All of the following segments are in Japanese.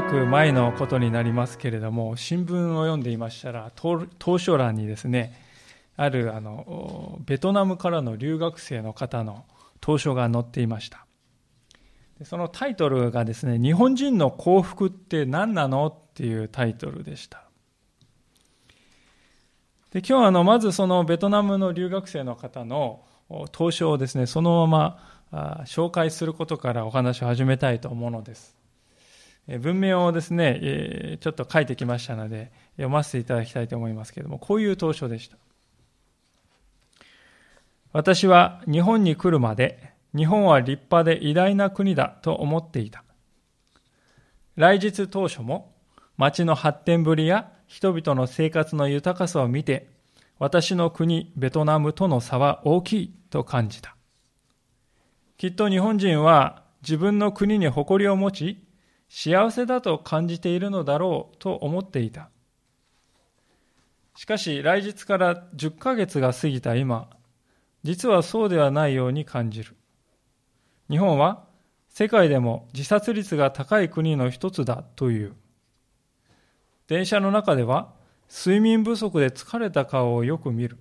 らく前のことになりますけれども、新聞を読んでいましたら、当書欄にですね、あるあのベトナムからの留学生の方の当書が載っていました。そのタイトルがですね、日本人の幸福って何なのっていうタイトルでした。で今日はあのまずそのベトナムの留学生の方の当書をですね、そのまま紹介することからお話を始めたいと思うのです。文明をですね、ちょっと書いてきましたので、読ませていただきたいと思いますけれども、こういう当書でした。私は日本に来るまで、日本は立派で偉大な国だと思っていた。来日当初も、町の発展ぶりや人々の生活の豊かさを見て、私の国、ベトナムとの差は大きいと感じた。きっと日本人は自分の国に誇りを持ち、幸せだと感じているのだろうと思っていた。しかし、来日から10ヶ月が過ぎた今、実はそうではないように感じる。日本は世界でも自殺率が高い国の一つだという。電車の中では睡眠不足で疲れた顔をよく見る。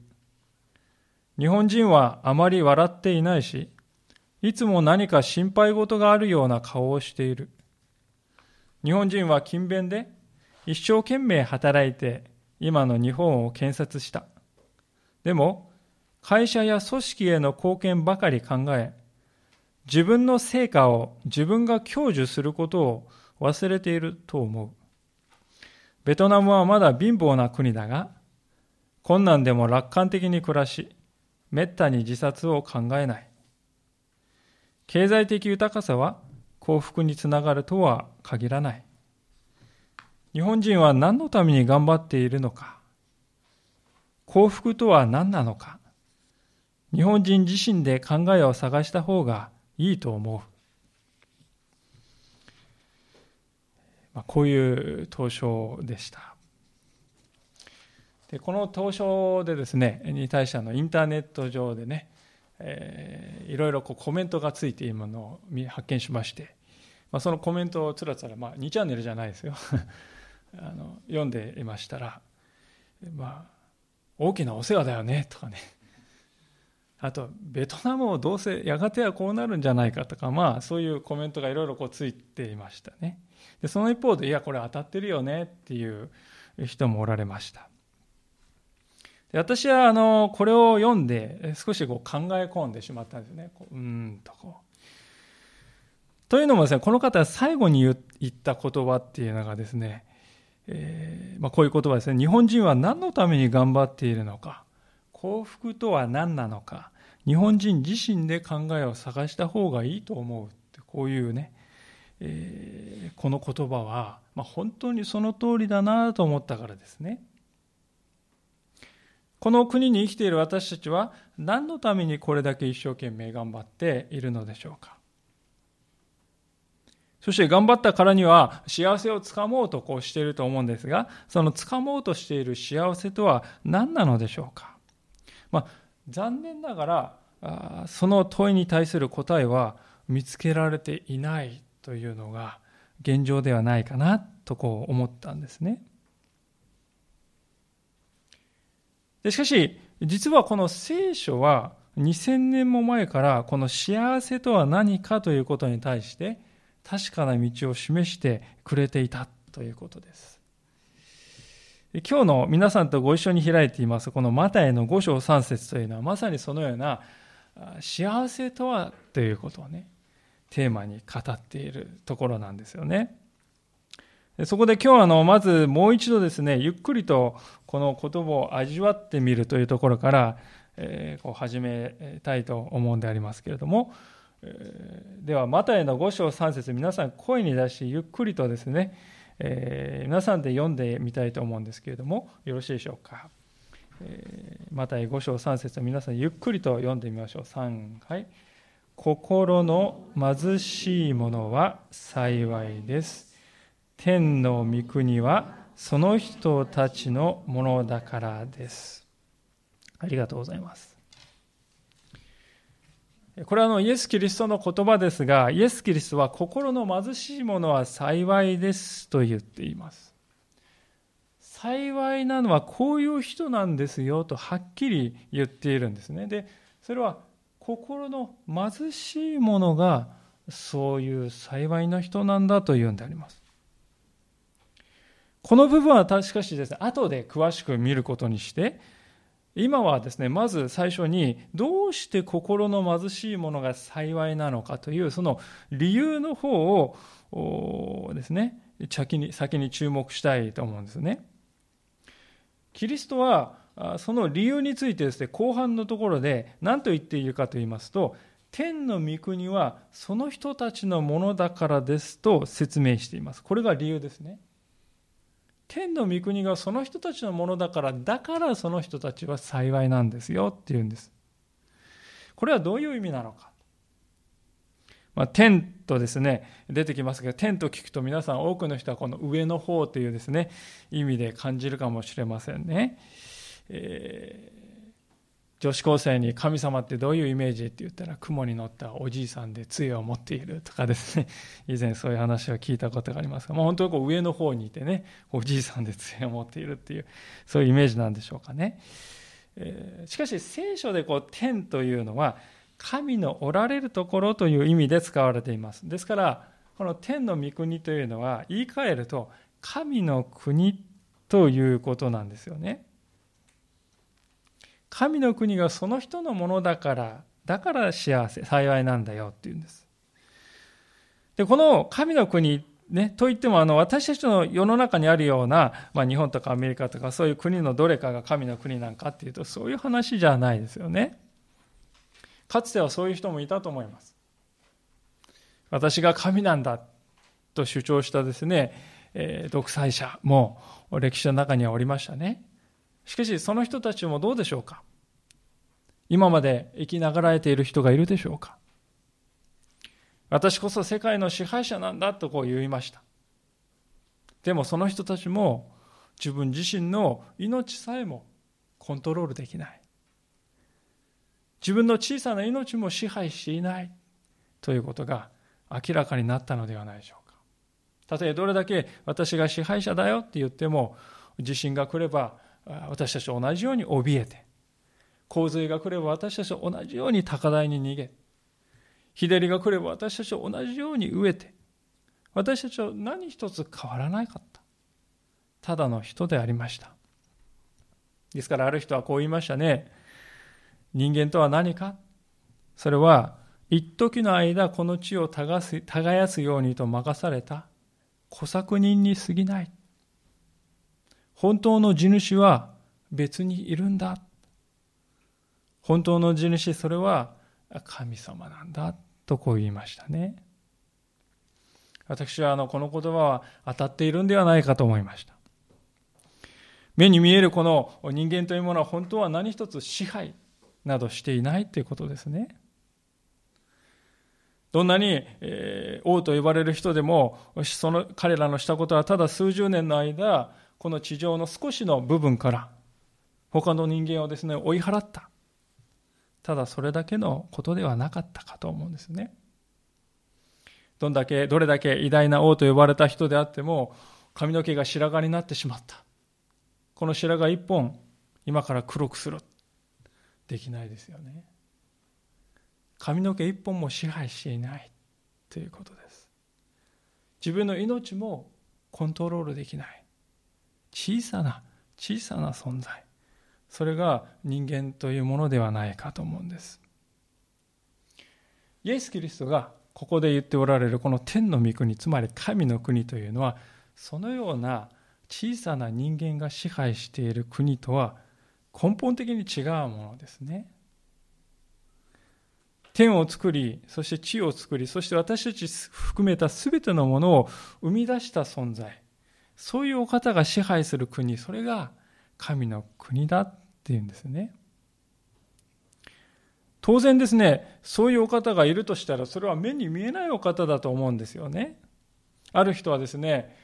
日本人はあまり笑っていないし、いつも何か心配事があるような顔をしている。日本人は勤勉で一生懸命働いて今の日本を建設した。でも、会社や組織への貢献ばかり考え、自分の成果を自分が享受することを忘れていると思う。ベトナムはまだ貧乏な国だが、困難でも楽観的に暮らし、めったに自殺を考えない。経済的豊かさは幸福につながるとは限らない。日本人は何のために頑張っているのか？幸福とは何なのか？日本人自身で考えを探した方がいいと思う。まあ、こういう投書でした。でこの投書でですね、に対してのインターネット上でね、えー、いろいろこうコメントがついているものを発見しまして、まあ、そのコメントをつらつら、まあ、2チャンネルじゃないですよあの読んでいましたら、まあ、大きなお世話だよねとかね あと、ベトナムをどうせやがてはこうなるんじゃないかとか、まあ、そういうコメントがいろいろこうついていましたね。で、その一方で、いや、これ当たってるよねっていう人もおられました。で私は、あの、これを読んで、少しこう考え込んでしまったんですね。こううんとこう。というのもですね、この方は最後に言った言葉っていうのがですね、えーまあ、こういう言葉ですね。日本人は何のために頑張っているのか。幸福とは何なのか。日本人自身で考えを探した方がいいと思うって、こういうね、えー、この言葉は、まあ、本当にその通りだなと思ったからですね。この国に生きている私たちは何のためにこれだけ一生懸命頑張っているのでしょうかそして頑張ったからには幸せをつかもうとこうしていると思うんですが、そのつかもうとしている幸せとは何なのでしょうか？まあ、残念ながらあ、その問いに対する答えは見つけられていないというのが現状ではないかなとこう思ったんですね。でしかし、実はこの聖書は2000年も前からこの幸せとは何かということに対して確かな道を示してくれていたということです。今日の皆さんとご一緒に開いていますこのマタイの5章3節というのはまさにそのような幸せとはということをねテーマに語っているところなんですよね。そこで今日はあのまずもう一度ですねゆっくりとこの言葉を味わってみるというところから、え、こう始めたいと思うんでありますけれどもでは、マタイの5章3節皆さん声に出し、ゆっくりとですね、えー、皆さんで読んでみたいと思うんですけれども、よろしいでしょうか？えー、マタイ5章3節皆さんゆっくりと読んでみましょう。3、はい。心の貧しい者は幸いです。天の御国はその人たちのものだからです。ありがとうございます。これはあのイエス・キリストの言葉ですが、イエス・キリストは心の貧しい者は幸いですと言っています。幸いなのはこういう人なんですよとはっきり言っているんですね。で、それは心の貧しい者がそういう幸いな人なんだというんであります。この部分はしかしですね、後で詳しく見ることにして、今はですね、まず最初に、どうして心の貧しいものが幸いなのかという、その理由の方をですね、先に先に注目したいと思うんですね。キリストは、その理由についてですね、後半のところで何と言っているかと言いますと、天の御国はその人たちのものだからですと説明しています。これが理由ですね。天の御国がその人たちのものだから、だからその人たちは幸いなんですよっていうんです。これはどういう意味なのか。まあ、天とですね、出てきますけど、天と聞くと皆さん多くの人はこの上の方というですね、意味で感じるかもしれませんね。えー女子高生に神様ってどういうイメージって言ったら雲に乗ったおじいさんで杖を持っているとかですね。以前そういう話を聞いたことがありますが、まあ、本当にこう上の方にいてねおじいさんで杖を持っているっていうそういうイメージなんでしょうかね、えー、しかし聖書でこう天というのは神のおられるところという意味で使われています。ですからこの天の御国というのは言い換えると神の国ということなんですよね。神の国がその人のものだから、だから幸せ、幸いなんだよっていうんです。で、この神の国、ね、といってもあの私たちの世の中にあるような、まあ、日本とかアメリカとかそういう国のどれかが神の国なんかっていうとそういう話じゃないですよね。かつてはそういう人もいたと思います。私が神なんだと主張したですね、えー、独裁者も歴史の中にはおりましたね。しかしその人たちもどうでしょうか？今まで生きながらえている人がいるでしょうか？私こそ世界の支配者なんだとこう言いました。でもその人たちも自分自身の命さえもコントロールできない。自分の小さな命も支配していない。ということが明らかになったのではないでしょうか。たとえどれだけ私が支配者だよって言っても地震が来れば私たちと同じように怯えて、洪水が来れば私たちと同じように高台に逃げ、日照りが来れば私たちと同じように飢えて、私たちは何一つ変わらなかった。ただの人でありました。ですからある人はこう言いましたね。人間とは何か？それは、一時の間この地を耕すようにと任された小作人に過ぎない。本当の地主は別にいるんだ。本当の地主、それは神様なんだ。とこう言いましたね。私はあのこの言葉は当たっているんではないかと思いました。目に見えるこの人間というものは本当は何一つ支配などしていないということですね。どんなに、王と呼ばれる人でも、その彼らのしたことはただ数十年の間、この地上の少しの部分から他の人間をですね追い払った。ただそれだけのことではなかったかと思うんですね。どんだけどれだけ偉大な王と呼ばれた人であっても髪の毛が白髪になってしまった。この白髪一本今から黒くする。できないですよね。髪の毛一本も支配していない。ということです。自分の命もコントロールできない。小さな小さな存在。それが人間というものではないかと思うんです。イエス・キリストがここで言っておられるこの天の御国つまり神の国というのはそのような小さな人間が支配している国とは根本的に違うものですね。天を作りそして地を作りそして私たち含めた全てのものを生み出した存在。そういうお方が支配する国、それが神の国だっていうんですね。当然ですね、そういうお方がいるとしたら、それは目に見えないお方だと思うんですよね。ある人はですね、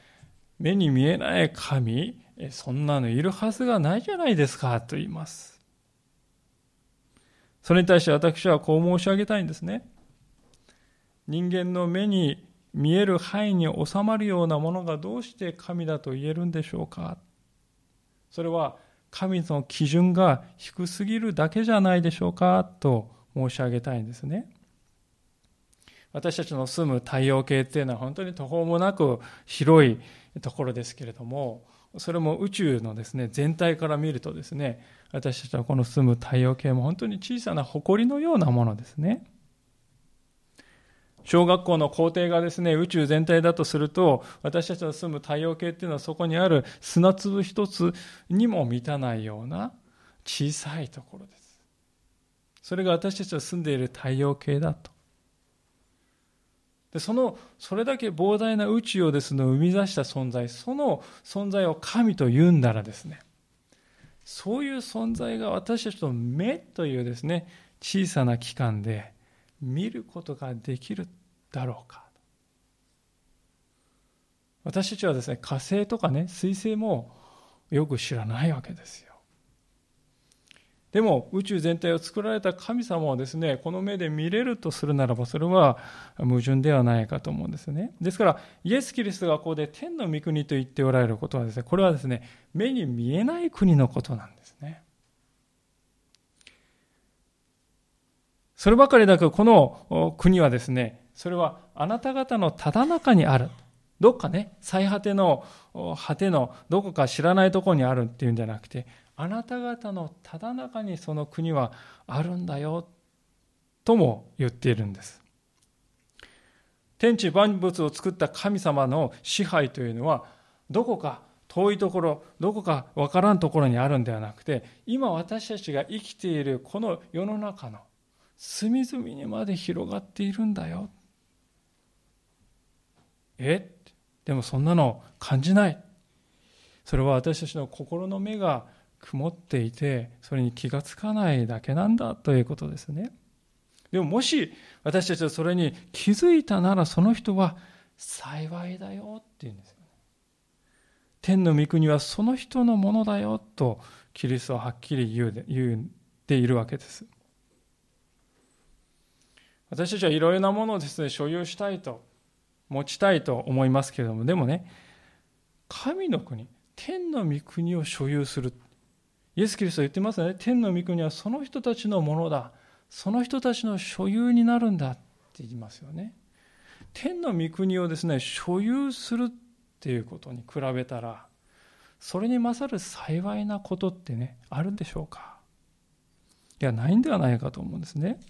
目に見えない神、そんなのいるはずがないじゃないですかと言います。それに対して私はこう申し上げたいんですね。人間の目に見える範囲に収まるようなものがどうして神だと言えるんでしょうか？それは神の基準が低すぎるだけじゃないでしょうか？と申し上げたいんですね。私たちの住む太陽系っていうのは本当に途方もなく広いところですけれども、それも宇宙のですね、全体から見るとですね、私たちはこの住む太陽系も本当に小さな埃のようなものですね。小学校の校庭がですね、宇宙全体だとすると、私たちの住む太陽系っていうのはそこにある砂粒一つにも満たないような小さいところです。それが私たちが住んでいる太陽系だと。でそのそれだけ膨大な宇宙をですね生み出した存在その存在を神と言うんならですねそういう存在が私たちの目というですね小さな器官で見ることができるだろうか私たちはですね火星とかね水星もよく知らないわけですよでも宇宙全体を作られた神様をですね、この目で見れるとするならば、それは矛盾ではないかと思うんですね。ですから、イエス・キリストがここで天の御国と言っておられることはですね、これはですね、目に見えない国のことなんですね。そればかりなく、この国はですね、それはあなた方のただ中にある。どっかね、最果ての果てのどこか知らないとこにあるっていうんじゃなくて、あなた方のただ中にその国はあるんだよとも言っているんです天地万物を作った神様の支配というのはどこか遠いところどこかわからんところにあるんではなくて今私たちが生きているこの世の中の隅々にまで広がっているんだよ。え？でもそんなの感じない。それは私たちの心の目が曇っていてそれに気がつかないだけなんだ。ということですね。でももし私たちはそれに気づいたならその人は幸いだよって言うんですよね。天の御国はその人のものだよとキリストははっきり言うで言っているわけです。私たちはいろいろなものをですね所有したいと持ちたいと思いますけれどもでもね神の国天の御国を所有するイエス・キリストは言ってますね。天の御国はその人たちのものだ。その人たちの所有になるんだって言いますよね。天の御国をですね、所有するっていうことに比べたら、それに勝る幸いなことってね、あるんでしょうかいや、ないんではないかと思うんですね。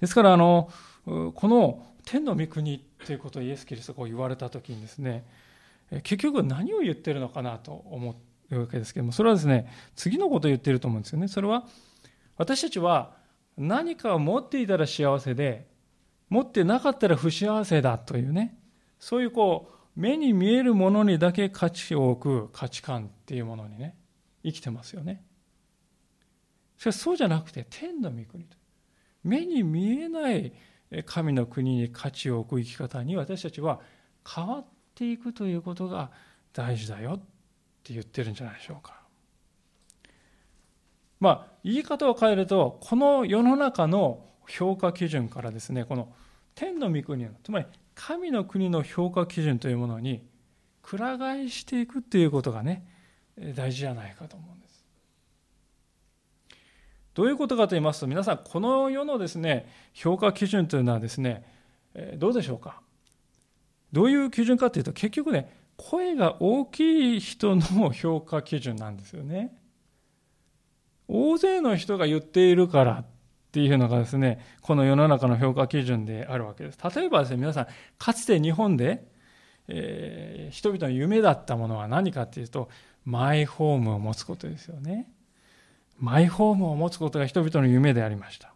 ですから、あの、この天の御国っていうことをイエス・キリストが言われたときにですね、結局何を言ってるのかなと思、うわけですけども、それはですね、次のことを言ってると思うんですよね。それは、私たちは何かを持っていたら幸せで、持ってなかったら不幸せだというね、そういうこう、目に見えるものにだけ価値を置く価値観っていうものにね、生きてますよね。しかしそうじゃなくて、天の御国と。目に見えない神の国に価値を置く生き方に私たちは変わっていくということが大事だよって言ってるんじゃないでしょうか。まあ、言い方を変えると、この世の中の評価基準からですね、この天の御国の、つまり神の国の評価基準というものに、くら替えしていくっていうことがね、大事じゃないかと思うんです。どういうことかと言いますと、皆さん、この世のですね、評価基準というのはですね、どうでしょうか？どういう基準かというと、結局ね、声が大きい人の評価基準なんですよね。大勢の人が言っているからっていうのがですね、この世の中の評価基準であるわけです。例えばですね、皆さん、かつて日本で、えー、人々の夢だったものは何かっていうと、マイホームを持つことですよね。マイホームを持つことが人々の夢でありました。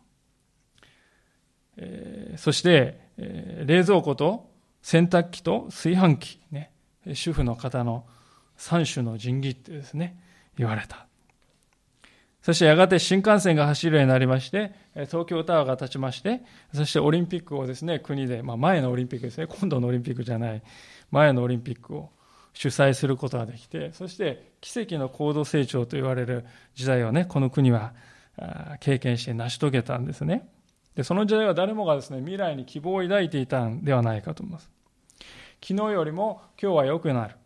えー、そして、えー、冷蔵庫と洗濯機と炊飯器、ね、主婦の方の三種の神器ってですね、言われた。そしてやがて新幹線が走るようになりまして、東京タワーが立ちまして、そしてオリンピックをですね、国で、まあ、前のオリンピックですね、今度のオリンピックじゃない、前のオリンピックを主催することができて、そして奇跡の高度成長と言われる時代をね、この国は経験して成し遂げたんですね。で、その時代は誰もがですね、未来に希望を抱いていたんではないかと思います。昨日よりも今日は良くなる。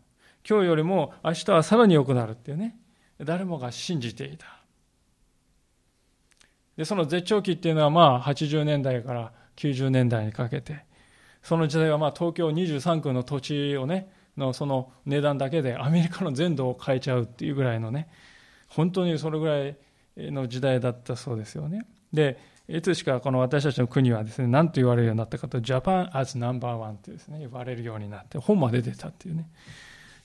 今日よりも明日はさらに良くなるっていうね、誰もが信じていた。で、その絶頂期っていうのはまあ80年代から90年代にかけて、その時代はまあ東京23区の土地をね、のその値段だけでアメリカの全土を変えちゃうっていうぐらいのね、本当にそれぐらいの時代だったそうですよね。で、いつしかこの私たちの国はですね、何と言われるようになったかと、ジャパン as number one ってですね、言われるようになって、本まで出たっていうね、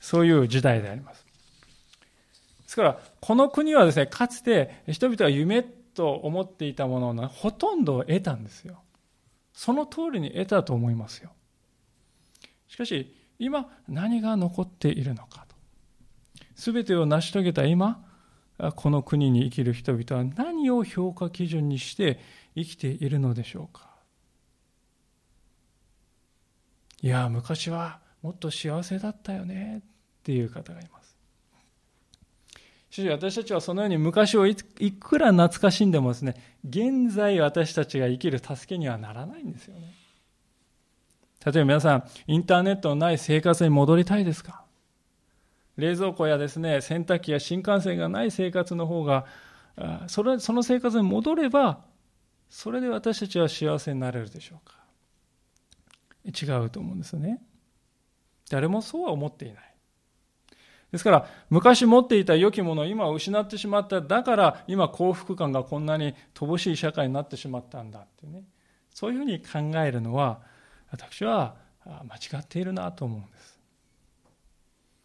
そういう時代であります。ですから、この国はですね、かつて人々は夢と思っていたもののほとんどを得たんですよ。その通りに得たと思いますよ。しかし、今何が残っているのかと。すべてを成し遂げた今、この国に生きる人々は何を評価基準にして生きているのでしょうか。いや昔はもっと幸せだったよねっていう方がいます。しかし私たちはそのように昔をいくら懐かしんでもですね現在私たちが生きる助けにはならないんですよね。例えば皆さんインターネットのない生活に戻りたいですか？冷蔵庫やですね、洗濯機や新幹線がない生活の方が、それその生活に戻れば、それで私たちは幸せになれるでしょうか？違うと思うんですね。誰もそうは思っていない。ですから、昔持っていた良きものを今失ってしまった。だから、今幸福感がこんなに乏しい社会になってしまったんだってね。そういうふうに考えるのは、私は間違っているなと思うんです。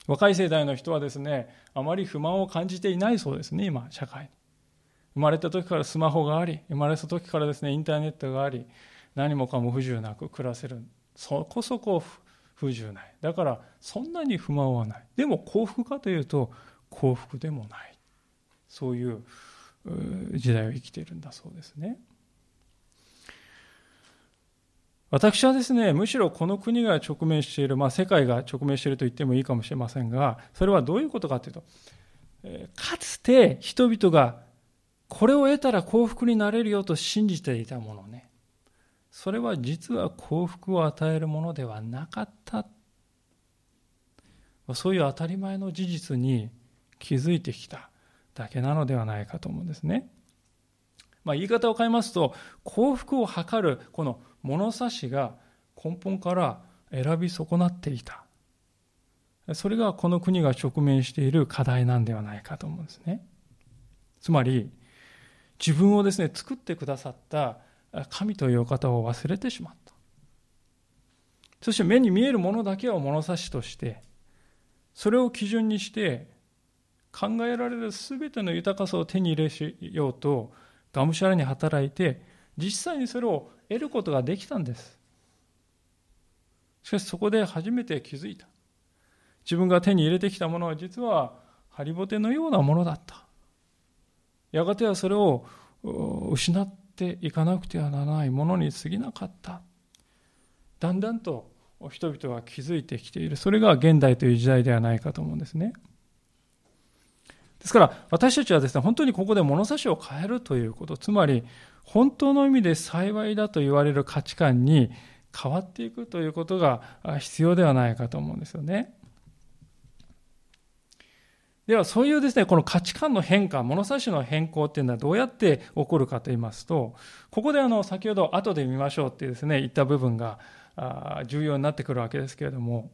若い世代の人はですね、あまり不満を感じていないそうですね、今、社会に。生まれた時からスマホがあり、生まれた時からですね、インターネットがあり、何もかも不自由なく暮らせる。そこそこ不自由ない。だから、そんなに不満はない。でも幸福かというと、幸福でもない。そういう時代を生きているんだそうですね。私はですね、むしろこの国が直面している、まあ、世界が直面していると言ってもいいかもしれませんが、それはどういうことかというと、かつて人々がこれを得たら幸福になれるよと信じていたものね、それは実は幸福を与えるものではなかった。そういう当たり前の事実に気づいてきただけなのではないかと思うんですね。まあ、言い方を変えますと、幸福を図るこの物差しが根本から選び損なっていた。それがこの国が直面している課題なんではないかと思うんですね。つまり、自分をですね、作ってくださった神という方を忘れてしまった。そして目に見えるものだけを物差しとして、それを基準にして考えられる全ての豊かさを手に入れようと、がむしゃらに働いて、実際にそれを得ることができたんです。しかしそこで初めて気づいた。自分が手に入れてきたものは実はハリボテのようなものだった。やがてはそれを失っていかなくてはならないものに過ぎなかった。だんだんと人々は気づいてきている。それが現代という時代ではないかと思うんですね。ですから私たちはですね、本当にここで物差しを変えるということ、つまり本当の意味で幸いだと言われる価値観に変わっていくということが必要ではないかと思うんですよね。ではそういうですね、この価値観の変化、物差しの変更っていうのはどうやって起こるかと言いますと、ここであの先ほど後で見ましょうってですね、言った部分が重要になってくるわけですけれども、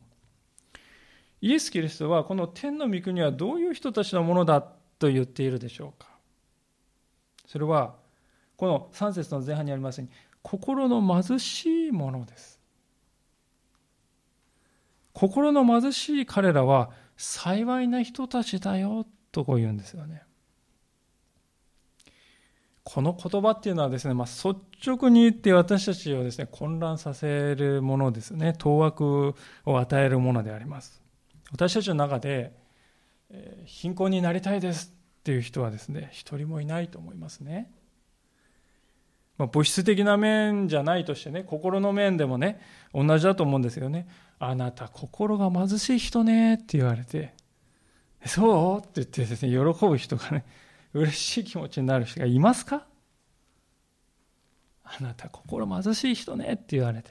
イエス・キリストはこの天の御国はどういう人たちのものだと言っているでしょうか？それはこの3節の前半にありますように心の貧しいものです。心の貧しい彼らは幸いな人たちだよとこう言うんですよね。この言葉っていうのはですね、まあ、率直に言って私たちをですね混乱させるものですね。当惑を与えるものであります。私たちの中で、え、貧困になりたいですっていう人はですね、一人もいないと思いますね。まあ、物質的な面じゃないとしてね、心の面でもね、同じだと思うんですよね。あなた、心が貧しい人ねって言われて、そうって言ってですね、喜ぶ人がね、嬉しい気持ちになる人がいますか？あなた心貧しい人ねって言われて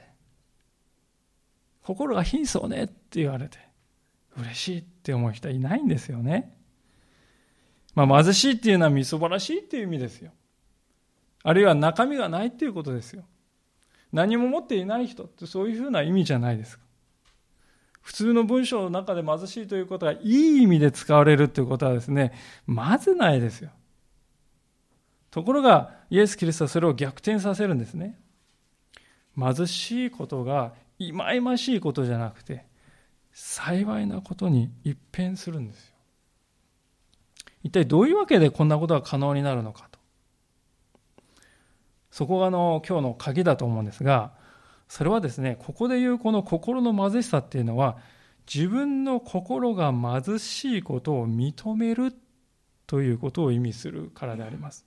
心が貧相ねって言われて嬉しいって思う人はいないんですよね。まあ貧しいっていうのはみそばらしいっていう意味ですよ。あるいは中身がないっていうことですよ。何も持っていない人ってそういうふうな意味じゃないですか。普通の文章の中で貧しいということがいい意味で使われるということはですね、まずないですよ。ところが、イエス・キリストはそれを逆転させるんですね。貧しいことが忌々しいことじゃなくて、幸いなことに一変するんですよ。一体どういうわけでこんなことが可能になるのかと。そこがあの今日の鍵だと思うんですが、それはですね、ここで言うこの心の貧しさっていうのは、自分の心が貧しいことを認めるということを意味するからであります。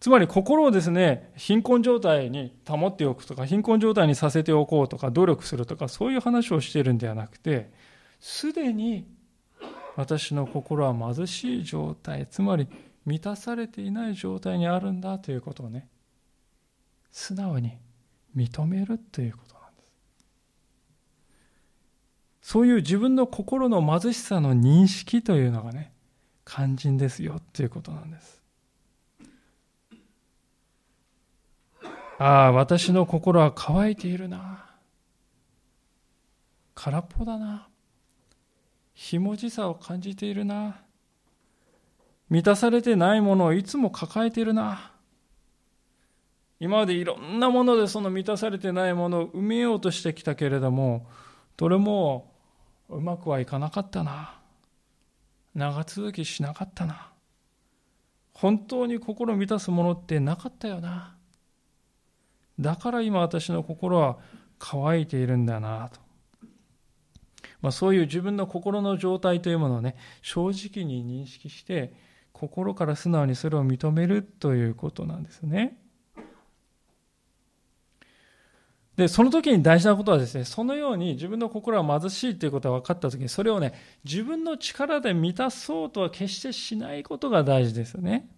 つまり心をですね、貧困状態に保っておくとか、貧困状態にさせておこうとか、努力するとか、そういう話をしているんではなくて、すでに私の心は貧しい状態、つまり満たされていない状態にあるんだということをね、素直に認めるということなんです。そういう自分の心の貧しさの認識というのがね、肝心ですよということなんです。ああ、私の心は乾いているな。空っぽだな。ひもじさを感じているな。満たされてないものをいつも抱えているな。今までいろんなものでその満たされてないものを埋めようとしてきたけれども、どれもうまくはいかなかったな。長続きしなかったな。本当に心満たすものってなかったよな。だから今私の心は乾いているんだなと。まあ、そういう自分の心の状態というものをね、正直に認識して、心から素直にそれを認めるということなんですね。で、その時に大事なことはですね、そのように自分の心は貧しいということが分かった時に、それをね、自分の力で満たそうとは決してしないことが大事ですよね。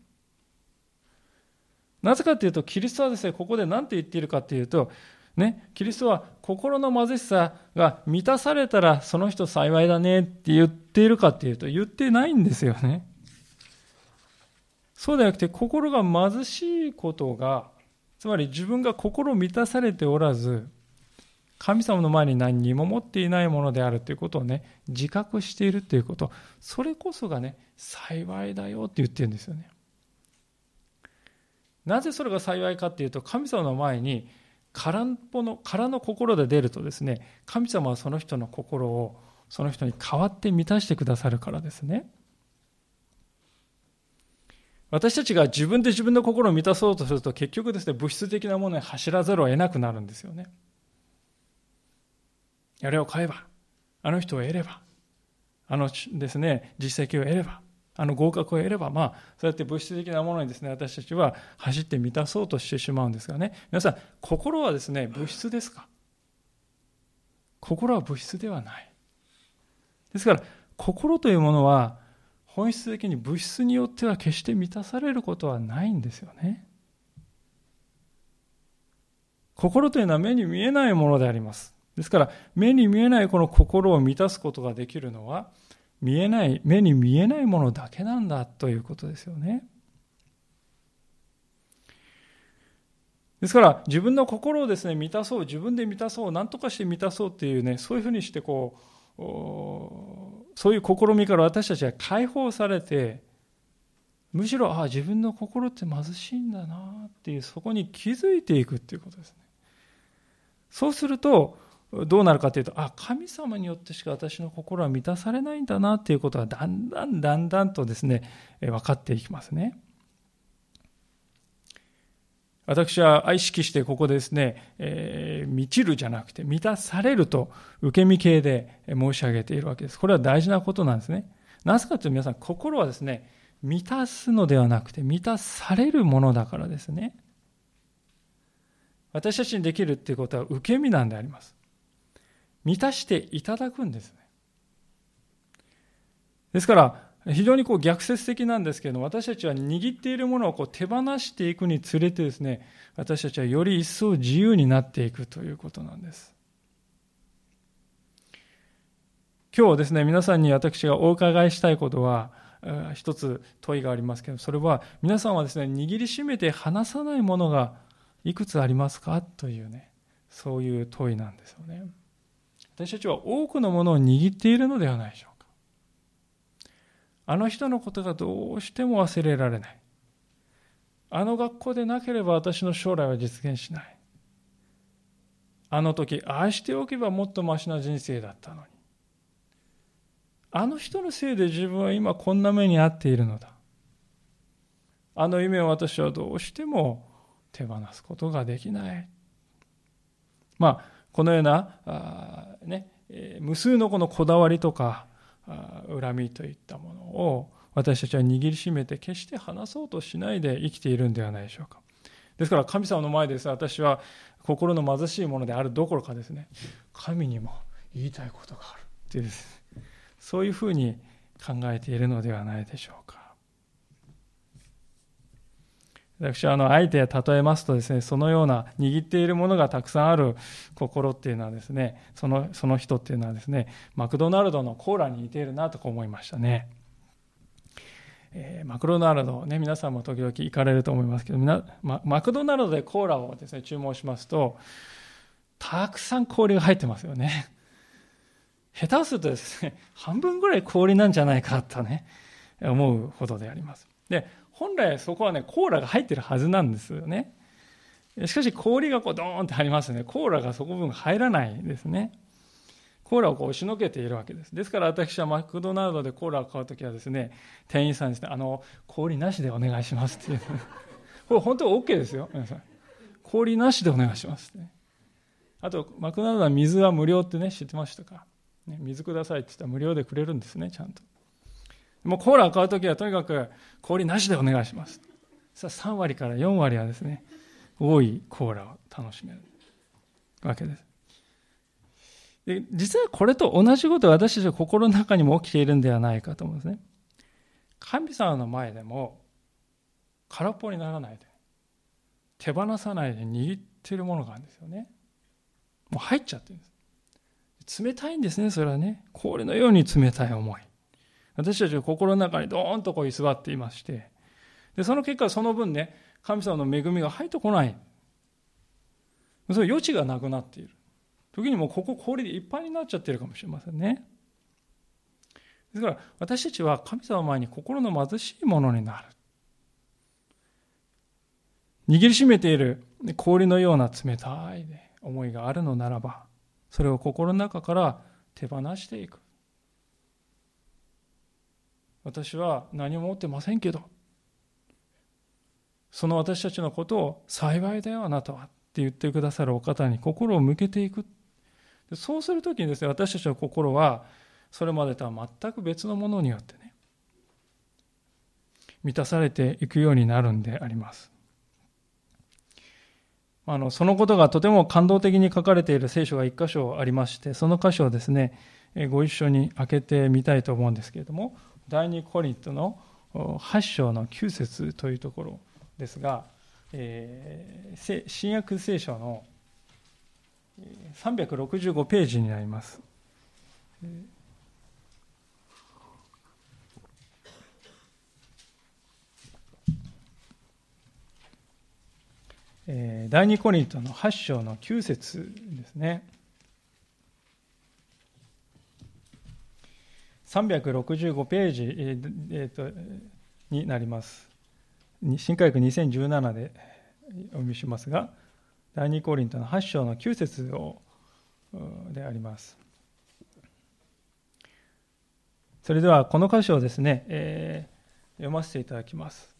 なぜかというと、キリストはですね、ここで何て言っているかというと、ね、キリストは心の貧しさが満たされたらその人幸いだねって言っているかというと言ってないんですよね。そうではなくて心が貧しいことが、つまり自分が心満たされておらず、神様の前に何にも持っていないものであるということをね、自覚しているということ、それこそがね、幸いだよって言ってるんですよね。なぜそれが幸いかっていうと、神様の前に空っぽの、空の心で出るとですね、神様はその人の心をその人に代わって満たしてくださるからですね。私たちが自分で自分の心を満たそうとすると結局ですね、物質的なものに走らざるを得なくなるんですよね。あれを買えば、あの人を得れば、あのですね、実績を得れば、あの合格を得れば、まあ、そうやって物質的なものにですね、私たちは走って満たそうとしてしまうんですがね、皆さん、心はですね、物質ですか？心は物質ではない。ですから、心というものは、本質的に物質によっては決して満たされることはないんですよね。心というのは目に見えないものであります。ですから、目に見えないこの心を満たすことができるのは、見えない、目に見えないものだけなんだということですよね。ですから、自分の心をですね、満たそう、自分で満たそう、何とかして満たそうっていうね、そういうふうにしてこう、そういう試みから私たちは解放されて、むしろ、ああ、自分の心って貧しいんだなっていう、そこに気づいていくっていうことですね。そうすると、どうなるかというと、あ、神様によってしか私の心は満たされないんだなということがだんだんだんだんとですね、分かっていきますね。私は意識してここですね、えー、満ちるじゃなくて満たされると受け身形で申し上げているわけです。これは大事なことなんですね。なぜかというと皆さん心はですね、満たすのではなくて満たされるものだからですね。私たちにできるっていうことは受け身なんであります。満たしていただくんですね。ですから、非常にこう逆説的なんですけれども私たちは握っているものをこう手放していくにつれてですね私たちはより一層自由になっていくということなんです。今日ですね皆さんに私がお伺いしたいことは一つ問いがありますけどそれは皆さんはですね握りしめて離さないものがいくつありますか？というねそういう問いなんですよね。私たちは多くのものを握っているのではないでしょうかあの人のことがどうしても忘れられない。あの学校でなければ私の将来は実現しない。あの時、ああしておけばもっとマシな人生だったのに。あの人のせいで自分は今こんな目に遭っているのだ。あの夢を私はどうしても手放すことができない。まあ、このような、ね、無数のこのこだわりとか、恨みといったものを私たちは握りしめて決して離そうとしないで生きているんではないでしょうか。ですから神様の前です私は心の貧しいものであるどころかですね神にも言いたいことがあるっていうです。そういうふうに考えているのではないでしょうか。私はあの、あえて例えますとですね、そのような握っているものがたくさんある心っていうのはですね、そのその人っていうのはですね、マクドナルドのコーラに似ているなと思いましたね。えー、マクドナルド、ね、皆さんも時々行かれると思いますけど、ママクドナルドでコーラをですね、注文しますと、たくさん氷が入ってますよね。下手するとですね、半分ぐらい氷なんじゃないかとね、思うほどであります。で、本来そこはね、コーラが入ってるはずなんですよね。しかし氷がこうドーンってありますね。コーラがそこ分入らないですね。コーラをこう押しのけているわけです。ですから私はマクドナルドでコーラを買うときはですね、店員さんにですね、あの、氷なしでお願いしますっていう。これ本当は OK ですよ、皆さん。氷なしでお願いします って、あと、マクドナルドは水は無料ってね、知ってましたか、ね、水くださいって言ったら無料でくれるんですね、ちゃんと。もうコーラを買うときはとにかく氷なしでお願いします。さあ3割から4割はですね、多いコーラを楽しめるわけです。で実はこれと同じこと私たちの心の中にも起きているんではないかと思うんですね。神様の前でも空っぽにならないで、手放さないで握っているものがあるんですよね。もう入っちゃってるんです。冷たいんですね、それはね。氷のように冷たい思い。私たちは心の中にドーンとこう居座っていまして、で、その結果その分ね、神様の恵みが入ってこない。その余地がなくなっている。時にもうここ氷でいっぱいになっちゃってるかもしれませんね。ですから私たちは神様前に心の貧しいものになる。握りしめている氷のような冷たい思いがあるのならば、それを心の中から手放していく。私は何も持ってませんけど、その私たちのことを幸いだよ、あなたは。って言ってくださるお方に心を向けていく。そうするときにですね、私たちの心は、それまでとは全く別のものによってね、満たされていくようになるんであります。あのそのことがとても感動的に書かれている聖書が一箇所ありまして、その箇所をですね、ご一緒に開けてみたいと思うんですけれども、第2コリントの8章の9節というところですが、えー、新約聖書の365ページになります。えー、第2コリントの8章の9節ですね。365ページ、えーとになります。新科学2017でお読みしますが、第2コリントの8章の9節をであります。それではこの箇所をですね、えー、読ませていただきます。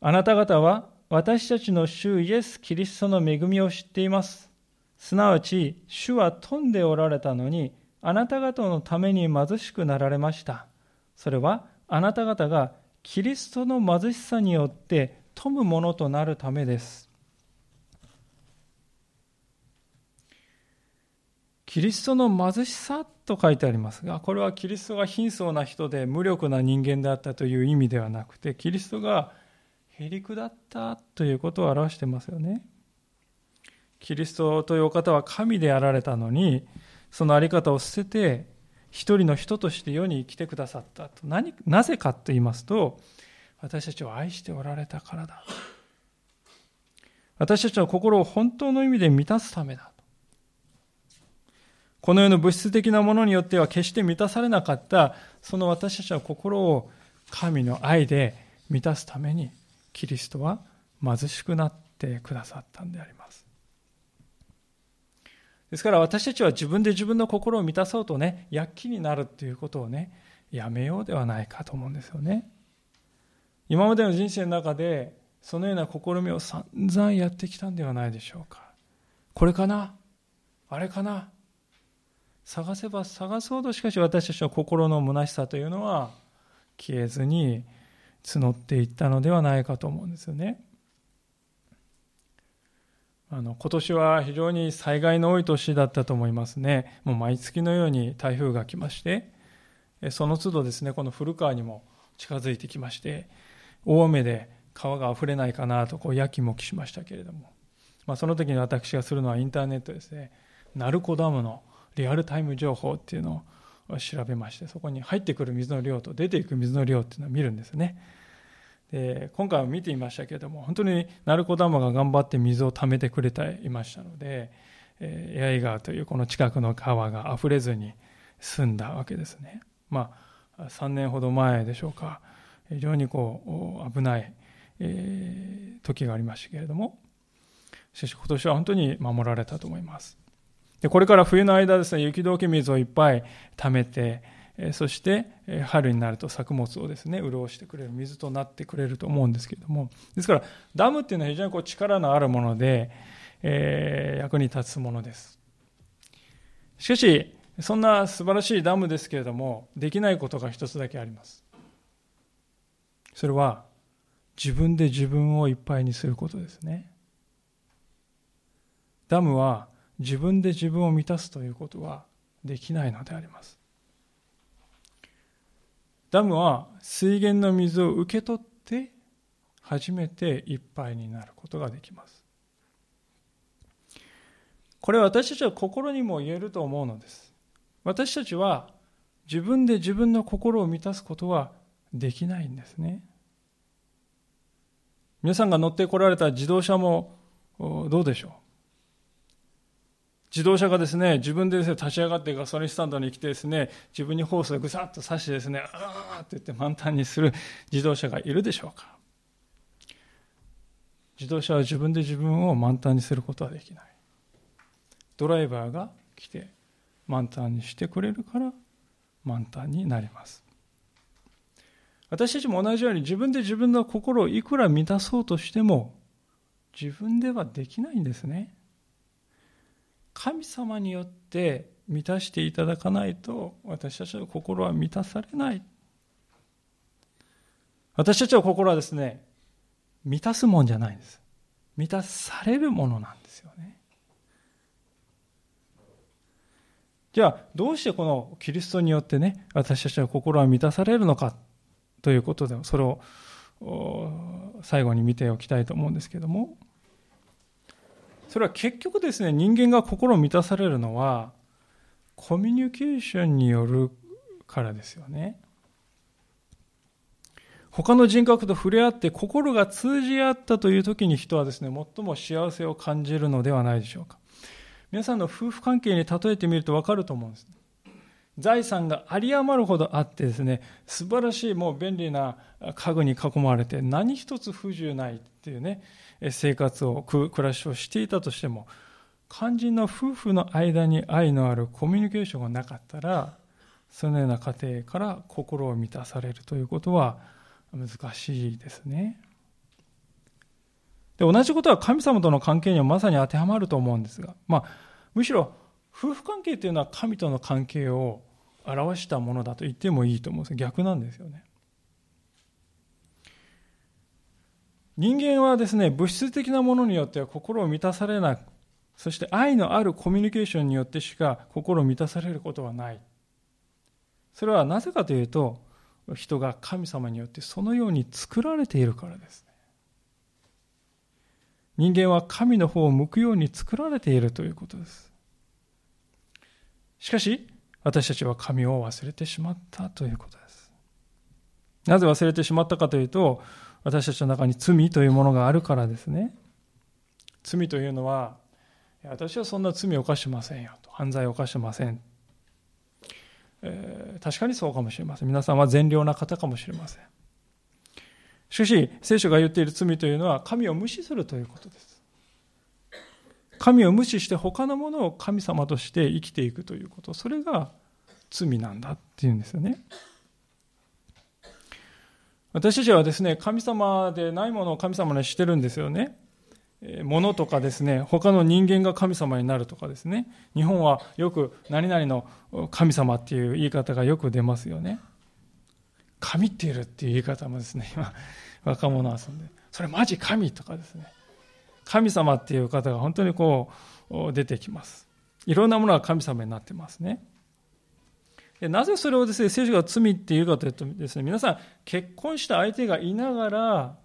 あなた方は私たちの主イエス・キリストの恵みを知っています。すなわち、主は富んでおられたのに、あなた方のために貧しくなられました。それはあなた方がキリストの貧しさによって富むものとなるためです。キリストの貧しさと書いてありますが、これはキリストが貧相な人で無力な人間であったという意味ではなくて、キリストがへりくだったということを表してますよね。キリストというお方は神であられたのに、そのあり方を捨てて、一人の人として世に生きてくださったと。何なぜかと言いますと、私たちを愛しておられたからだ。私たちの心を本当の意味で満たすためだ。この世の物質的なものによっては決して満たされなかったその私たちの心を神の愛で満たすためにキリストは貧しくなってくださったんでありますですから私たちは自分で自分の心を満たそうとね躍起になるっていうことをねやめようではないかと思うんですよね。今までの人生の中でそのような試みを散々やってきたんではないでしょうか。これかな？あれかな？探せば探すほどしかし私たちの心の虚しさというのは消えずに募っていったのではないかと思うんですよね。あの今年は非常に災害の多い年だったと思いますね。もう毎月のように台風が来まして、その都度ですね、この古川にも近づいてきまして、大雨で川が溢れないかなとこうやきもきしましたけれども、まあ、その時に私がするのはインターネットですね、鳴子ダムのリアルタイム情報っていうのを調べましてそこに入ってくる水の量と出ていく水の量っていうのを見るんですね。で今回は見ていましたけれども本当に鳴子ダムが頑張って水を溜めてくれていましたのでエアイ川というこの近くの川が溢れずに済んだわけですね。まあ3年ほど前でしょうか。非常にこう危ない、え時がありましたけれどもしかし今年は本当に守られたと思います。でこれから冬の間ですね、雪解け水をいっぱい溜めて、そして春になると作物をですね、潤してくれる水となってくれると思うんですけれども、ですからダムっていうのは非常にこう力のあるもので、えー、役に立つものです。しかし、そんな素晴らしいダムですけれども、できないことが一つだけあります。それは、自分で自分をいっぱいにすることですね。ダムは自分で自分を満たすということはできないのであります。ダムは水源の水を受け取って初めていっぱいになることができます。これは私たちは心にも言えると思うのです。私たちは自分で自分の心を満たすことはできないんですね。皆さんが乗ってこられた自動車もどうでしょう？自動車がですね、自分でですね、立ち上がってガソリンスタンドに来てですね、自分にホースをぐさっと刺してですね、あーって言って満タンにする自動車がいるでしょうか自動車は自分で自分を満タンにすることはできない。ドライバーが来て満タンにしてくれるから満タンになります。私たちも同じように自分で自分の心をいくら満たそうとしても自分ではできないんですね。神様によって満たしていただかないと私たちの心は満たされない。私たちの心はですね満たすもんじゃないんです。満たされるものなんですよね。じゃあどうしてこのキリストによってね私たちの心は満たされるのかということでそれを最後に見ておきたいと思うんですけども。それは結局ですね、人間が心を満たされるのは、コミュニケーションによるからですよね。他の人格と触れ合って心が通じ合ったという時に人はですね、最も幸せを感じるのではないでしょうか。皆さんの夫婦関係に例えてみると分かると思うんです。財産が有り余るほどあってですね、素晴らしいもう便利な家具に囲まれて何一つ不自由ないっていうね、生活を、暮らしをしていたとしても、肝心の夫婦の間に愛のあるコミュニケーションがなかったら、そのような家庭から心を満たされるということは難しいですね。で同じことは神様との関係にはまさに当てはまると思うんですが、まあ、むしろ夫婦関係というのは神との関係を表したものだと言ってもいいと思うんです逆なんですよね。人間はですね、物質的なものによっては心を満たされなく、そして愛のあるコミュニケーションによってしか心を満たされることはないそれはなぜかというと、人が神様によってそのように作られているからですね。人間は神の方を向くように作られているということです。しかし、私たちは神を忘れてしまったということです。なぜ忘れてしまったかというと、私たちの中に罪というものがあるからですね。罪というのは、私はそんな罪を犯してませんよと。犯罪を犯してません。えー、確かにそうかもしれません。皆さんは善良な方かもしれません。しかし、聖書が言っている罪というのは、神を無視するということです。神を無視して他のものを神様として生きていくということ、それが罪なんだっていうんですよね。私たちはですね、神様でないものを神様にしてるんですよね。物とかですね、他の人間が神様になるとかですね。日本はよく何々の神様っていう言い方がよく出ますよね。神っているっていう言い方もですね、今、若者は遊んで、それマジ神とかですね。神様っていう方が本当にこう出てきます。いろんなものが神様になってますね。なぜそれをですね、聖書が罪っていうかというとですね、皆さん結婚した相手がいながら、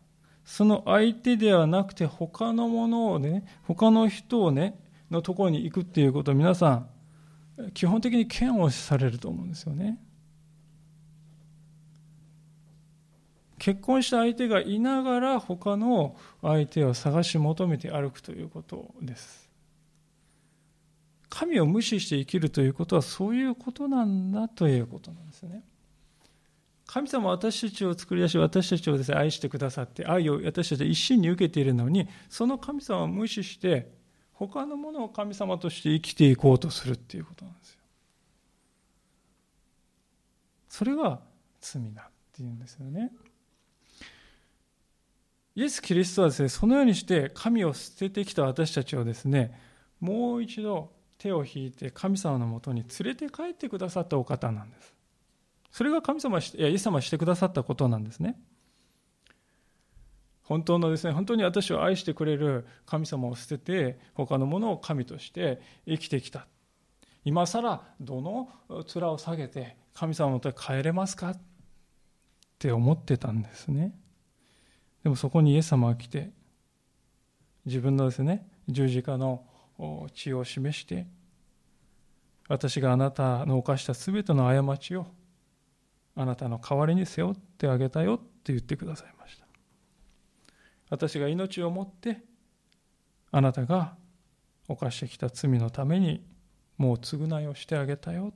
その相手ではなくて他のものをね、他の人をね、のところに行くっていうことを皆さん、基本的に嫌悪されると思うんですよね。結婚した相手がいながら他の相手を探し求めて歩くということです。神を無視して生きるということはそういうことなんだということなんですね。神様は私たちを作り出し、私たちをです、ね、愛してくださって、愛を私たちは一心に受けているのに、その神様を無視して、他のものを神様として生きていこうとするっていうことなんですよ。それが罪だっていうんですよね。イエス・キリストはですね、そのようにして神を捨ててきた私たちをですね、もう一度手を引いて神様のもとに連れて帰ってくださったお方なんです。それが神様、いや、イエス様してくださったことなんですね。本当のですね、本当に私を愛してくれる神様を捨てて、他のものを神として生きてきた。今更、どの面を下げて神様のもとへ帰れますかって思ってたんですね。でもそこにイエス様が来て、自分のですね、十字架の血を示して私があなたの犯したすべての過ちをあなたの代わりに背負ってあげたよって言ってくださいました。私が命をもってあなたが犯してきた罪のためにもう償いをしてあげたよ。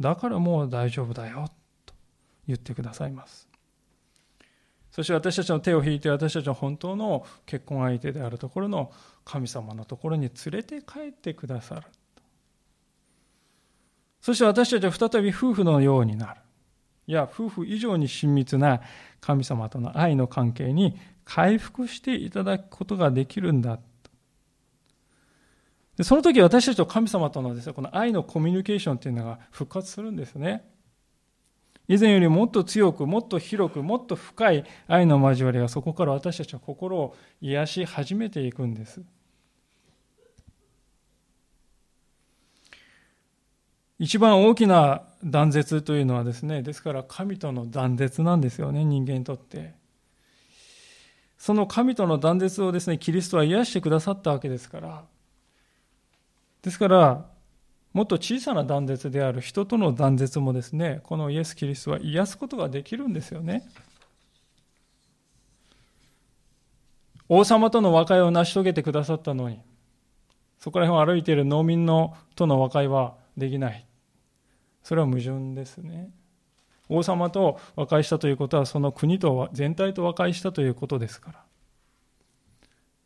だからもう大丈夫だよ。と言ってくださいます。そして私たちの手を引いて私たちの本当の結婚相手であるところの神様のところに連れて帰ってくださる。そして私たちは再び夫婦のようになる。いや、夫婦以上に親密な神様との愛の関係に回復していただくことができるんだ。でその時私たちと神様とのですね、この愛のコミュニケーションというのが復活するんですね。以前よりもっと強く、もっと広く、もっと深い愛の交わりがそこから私たちは心を癒し始めていくんです。一番大きな断絶というのはですね、ですから神との断絶なんですよね、人間にとって。その神との断絶をですね、キリストは癒してくださったわけですから。ですから、もっと小さな断絶である人との断絶もですね、このイエス・キリストは癒すことができるんですよね。王様との和解を成し遂げてくださったのに、そこら辺を歩いている農民のとの和解はできない。それは矛盾ですね。王様と和解したということは、その国と全体と和解したということですから。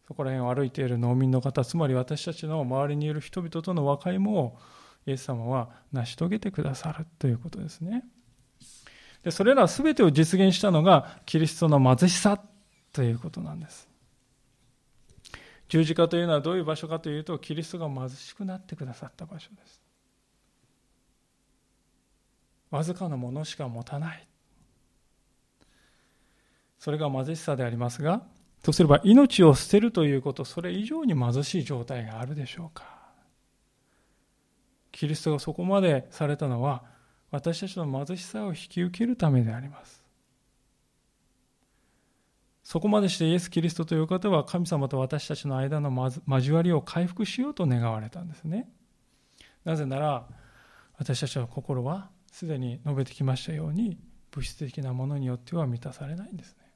そこら辺を歩いている農民の方、つまり私たちの周りにいる人々との和解も、イエス様は成し遂げてくださるということですね。でそれら全てを実現したのがキリストの貧しさということなんです。十字架というのはどういう場所かというと、キリストが貧しくなってくださった場所です。わずかなものしか持たない。それが貧しさでありますが、とすれば命を捨てるということ、それ以上に貧しい状態があるでしょうか。キリストがそこまでされたのは、私たちの貧しさを引き受けるためであります。そこまでしてイエス・キリストという方は神様と私たちの間の交わりを回復しようと願われたんですね。なぜなら私たちの心はすでに述べてきましたように物質的なものによっては満たされないんですね。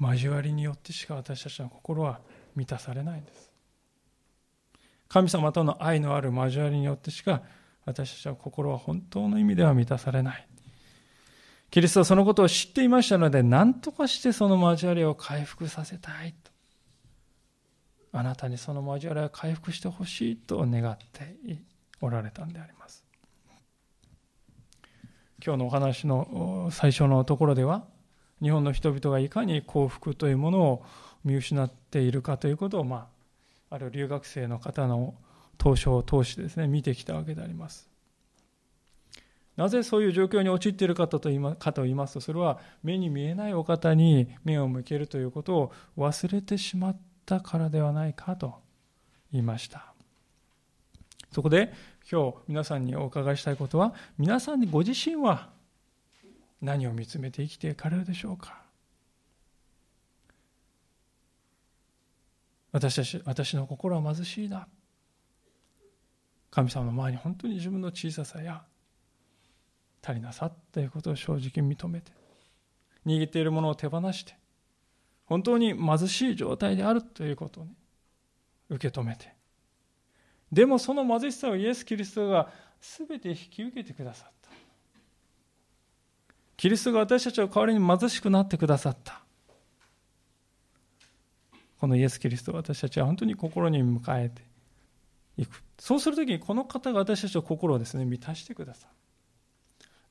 交わりによってしか私たちの心は満たされないんです。神様との愛のある交わりによってしか私たちの心は本当の意味では満たされない。キリストはそのことを知っていましたので、何とかしてその交わりを回復させたいと。あなたにその交わりを回復してほしいと願っておられたんであります。今日のお話の最初のところでは、日本の人々がいかに幸福というものを見失っているかということを、まあ、ある留学生の方の当初を通してですね、見てきたわけであります。なぜそういう状況に陥っているかと言いますと、それは目に見えないお方に目を向けるということを忘れてしまったからではないかと言いました。そこで今日皆さんにお伺いしたいことは、皆さんご自身は何を見つめて生きていかれるでしょうか私たち私の心は貧しいな。神様の前に本当に自分の小ささや足りなさということを正直認めて握っているものを手放して本当に貧しい状態であるということをね受け止めてでもその貧しさをイエス・キリストが全て引き受けてくださった。キリストが私たちの代わりに貧しくなってくださった。このイエス・キリストを私たちは本当に心に迎えていくそうするときにこの方が私たちの心をですね満たしてくださる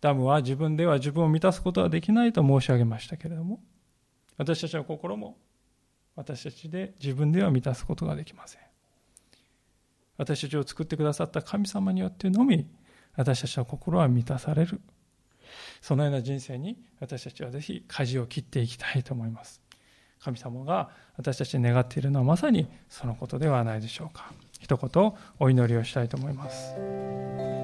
ダムは自分では自分を満たすことはできないと申し上げましたけれども、私たちの心も私たちで自分では満たすことができません。私たちを作ってくださった神様によってのみ、私たちの心は満たされる。そのような人生に私たちはぜひ舵を切っていきたいと思います。神様が私たちに願っているのはまさにそのことではないでしょうか。一言お祈りをしたいと思います。